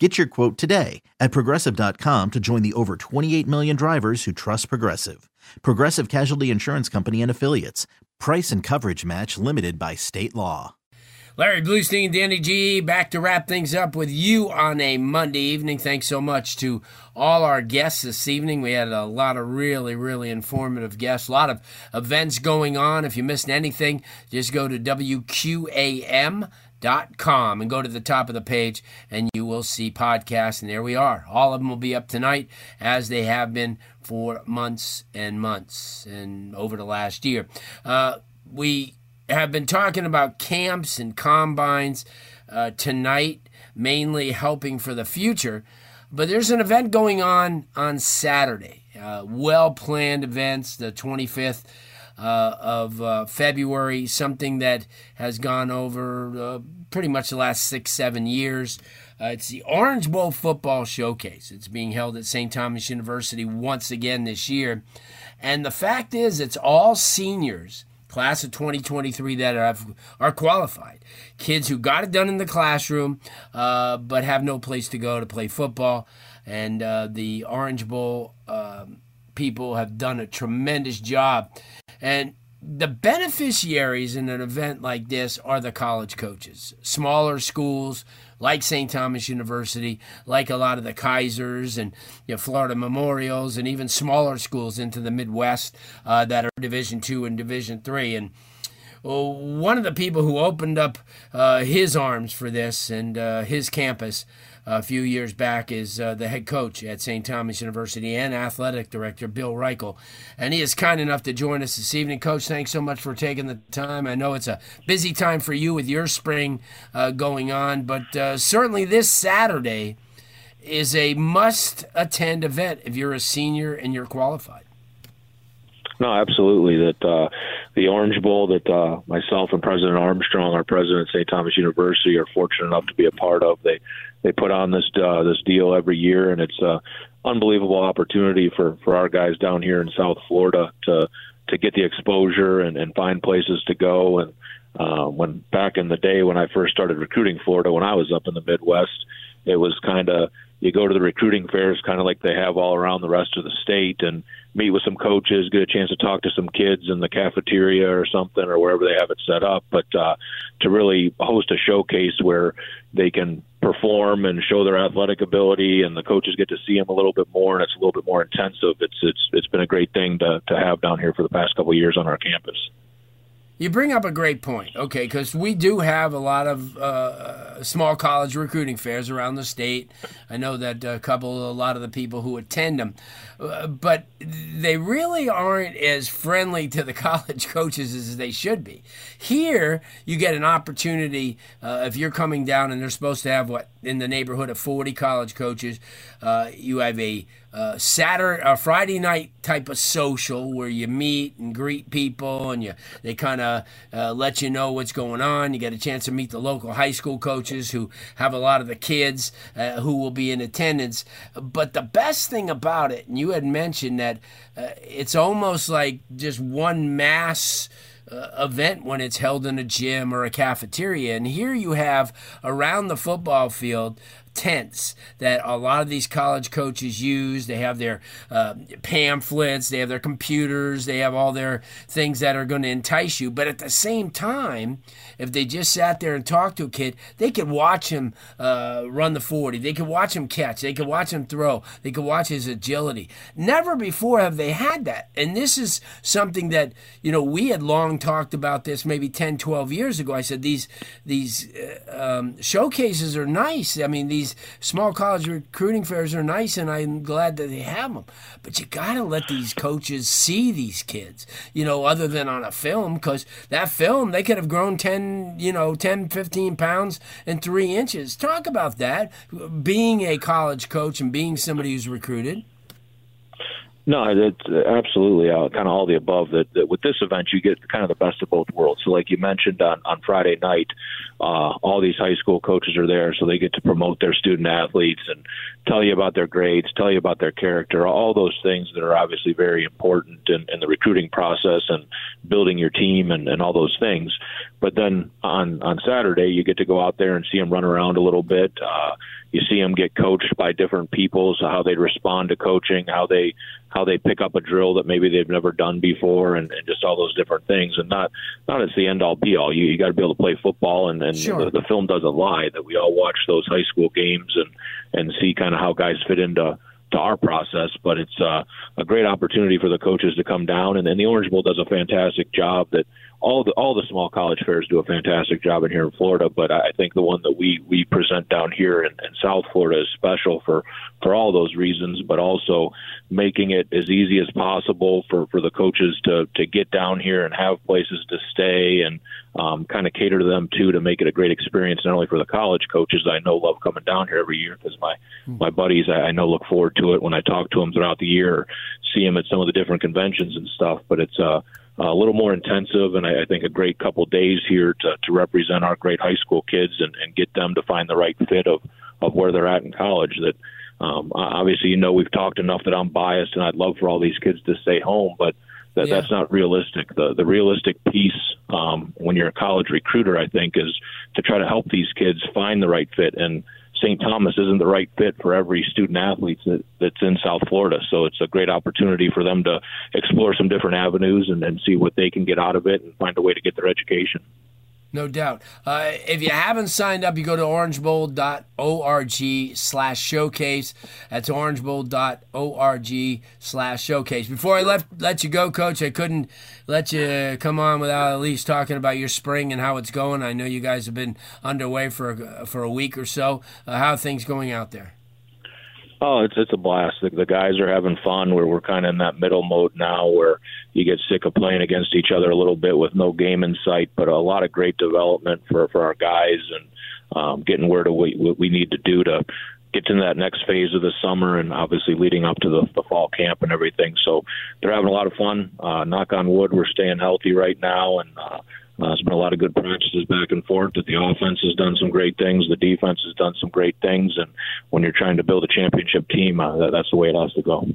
Get your quote today at progressive.com to join the over 28 million drivers who trust Progressive. Progressive Casualty Insurance Company and Affiliates. Price and coverage match limited by state law. Larry Blustein, Danny G, back to wrap things up with you on a Monday evening. Thanks so much to all our guests this evening. We had a lot of really, really informative guests, a lot of events going on. If you missed anything, just go to WQAM dot com and go to the top of the page and you will see podcasts and there we are. All of them will be up tonight as they have been for months and months and over the last year. Uh, we have been talking about camps and combines uh, tonight mainly helping for the future but there's an event going on on saturday. Uh, well planned events the 25th uh, of uh, February, something that has gone over uh, pretty much the last six, seven years. Uh, it's the Orange Bowl Football Showcase. It's being held at St. Thomas University once again this year. And the fact is, it's all seniors, class of 2023, that have, are qualified. Kids who got it done in the classroom, uh, but have no place to go to play football. And uh, the Orange Bowl um, people have done a tremendous job. And the beneficiaries in an event like this are the college coaches, smaller schools like St. Thomas University, like a lot of the Keisers and you know, Florida Memorials, and even smaller schools into the Midwest uh, that are Division two and Division three. And one of the people who opened up uh, his arms for this and uh, his campus a few years back is uh, the head coach at St. Thomas University and athletic director Bill Reichel. And he is kind enough to join us this evening. Coach, thanks so much for taking the time. I know it's a busy time for you with your spring uh, going on, but uh, certainly this Saturday is a must attend event if you're a senior and you're qualified. No, absolutely. That uh, the Orange Bowl that uh, myself and President Armstrong, our president at St. Thomas University, are fortunate enough to be a part of. They they put on this uh, this deal every year, and it's a unbelievable opportunity for for our guys down here in South Florida to to get the exposure and, and find places to go. And uh, when back in the day when I first started recruiting Florida, when I was up in the Midwest, it was kind of you go to the recruiting fairs, kind of like they have all around the rest of the state, and meet with some coaches, get a chance to talk to some kids in the cafeteria or something or wherever they have it set up. But uh, to really host a showcase where they can perform and show their athletic ability, and the coaches get to see them a little bit more, and it's a little bit more intensive. It's it's it's been a great thing to to have down here for the past couple of years on our campus. You bring up a great point, okay? Because we do have a lot of uh, small college recruiting fairs around the state. I know that a couple, a lot of the people who attend them, uh, but they really aren't as friendly to the college coaches as they should be. Here, you get an opportunity uh, if you're coming down and they're supposed to have what in the neighborhood of 40 college coaches. Uh, you have a uh, Saturday, a Friday night type of social where you meet and greet people, and you they kind of uh, let you know what's going on. You get a chance to meet the local high school coaches who have a lot of the kids uh, who will be in attendance. But the best thing about it, and you had mentioned that uh, it's almost like just one mass. Uh, event when it's held in a gym or a cafeteria. And here you have around the football field tents that a lot of these college coaches use. They have their uh, pamphlets, they have their computers, they have all their things that are going to entice you. But at the same time, if they just sat there and talked to a kid, they could watch him uh, run the 40, they could watch him catch, they could watch him throw, they could watch his agility. Never before have they had that. And this is something that, you know, we had long talked about this maybe 10, 12 years ago. I said these, these uh, um, showcases are nice. I mean, these these small college recruiting fairs are nice, and I'm glad that they have them. But you got to let these coaches see these kids, you know, other than on a film, because that film, they could have grown 10, you know, 10, 15 pounds and three inches. Talk about that, being a college coach and being somebody who's recruited. No, it's absolutely uh, kind of all the above. That, that with this event, you get kind of the best of both worlds. So, like you mentioned on on Friday night, uh, all these high school coaches are there, so they get to promote their student athletes and tell you about their grades, tell you about their character, all those things that are obviously very important in, in the recruiting process and building your team and, and all those things. But then on on Saturday, you get to go out there and see them run around a little bit. Uh, you see them get coached by different people, so how they respond to coaching, how they how they pick up a drill that maybe they've never done before, and, and just all those different things. And not not as the end all be all. You you got to be able to play football, and, and sure. the, the film doesn't lie that we all watch those high school games and and see kind of how guys fit into to our process, but it's uh, a great opportunity for the coaches to come down, and, and the Orange Bowl does a fantastic job that all the all the small college fairs do a fantastic job in here in Florida, but I think the one that we we present down here in, in South Florida is special for for all those reasons, but also making it as easy as possible for for the coaches to to get down here and have places to stay and um, kind of cater to them too to make it a great experience not only for the college coaches I know love coming down here every year because my mm. my buddies I, I know look forward to it when I talk to them throughout the year see them at some of the different conventions and stuff, but it's uh a little more intensive, and I, I think a great couple days here to, to represent our great high school kids and, and get them to find the right fit of of where they're at in college. That um, obviously, you know, we've talked enough that I'm biased, and I'd love for all these kids to stay home, but that yeah. that's not realistic. The the realistic piece um, when you're a college recruiter, I think, is to try to help these kids find the right fit and St. Thomas isn't the right fit for every student athlete that, that's in South Florida. So it's a great opportunity for them to explore some different avenues and, and see what they can get out of it and find a way to get their education. No doubt. Uh, if you haven't signed up, you go to orangebowl.org slash showcase. That's orangebowl.org slash showcase. Before I let, let you go, Coach, I couldn't let you come on without at least talking about your spring and how it's going. I know you guys have been underway for, for a week or so. Uh, how things going out there? Oh, it's it's a blast. The, the guys are having fun. We're we're kind of in that middle mode now, where you get sick of playing against each other a little bit with no game in sight. But a lot of great development for for our guys and um, getting where to we what we need to do to get to that next phase of the summer and obviously leading up to the, the fall camp and everything. So they're having a lot of fun. Uh, knock on wood, we're staying healthy right now and. Uh, uh, there's been a lot of good practices back and forth. That the offense has done some great things, the defense has done some great things, and when you're trying to build a championship team, uh, that, that's the way it has to go.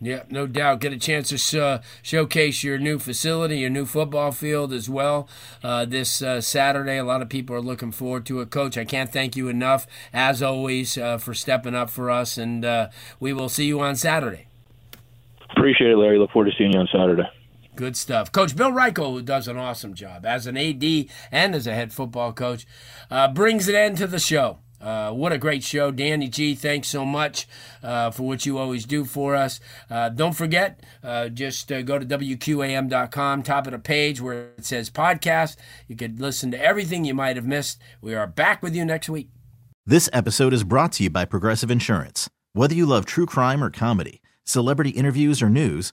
Yeah, no doubt. Get a chance to uh, showcase your new facility, your new football field as well uh, this uh, Saturday. A lot of people are looking forward to it. Coach, I can't thank you enough, as always, uh, for stepping up for us, and uh, we will see you on Saturday. Appreciate it, Larry. Look forward to seeing you on Saturday. Good stuff. Coach Bill Reichel, who does an awesome job as an AD and as a head football coach, uh, brings an end to the show. Uh, what a great show. Danny G, thanks so much uh, for what you always do for us. Uh, don't forget, uh, just uh, go to WQAM.com, top of the page where it says podcast. You could listen to everything you might have missed. We are back with you next week. This episode is brought to you by Progressive Insurance. Whether you love true crime or comedy, celebrity interviews or news,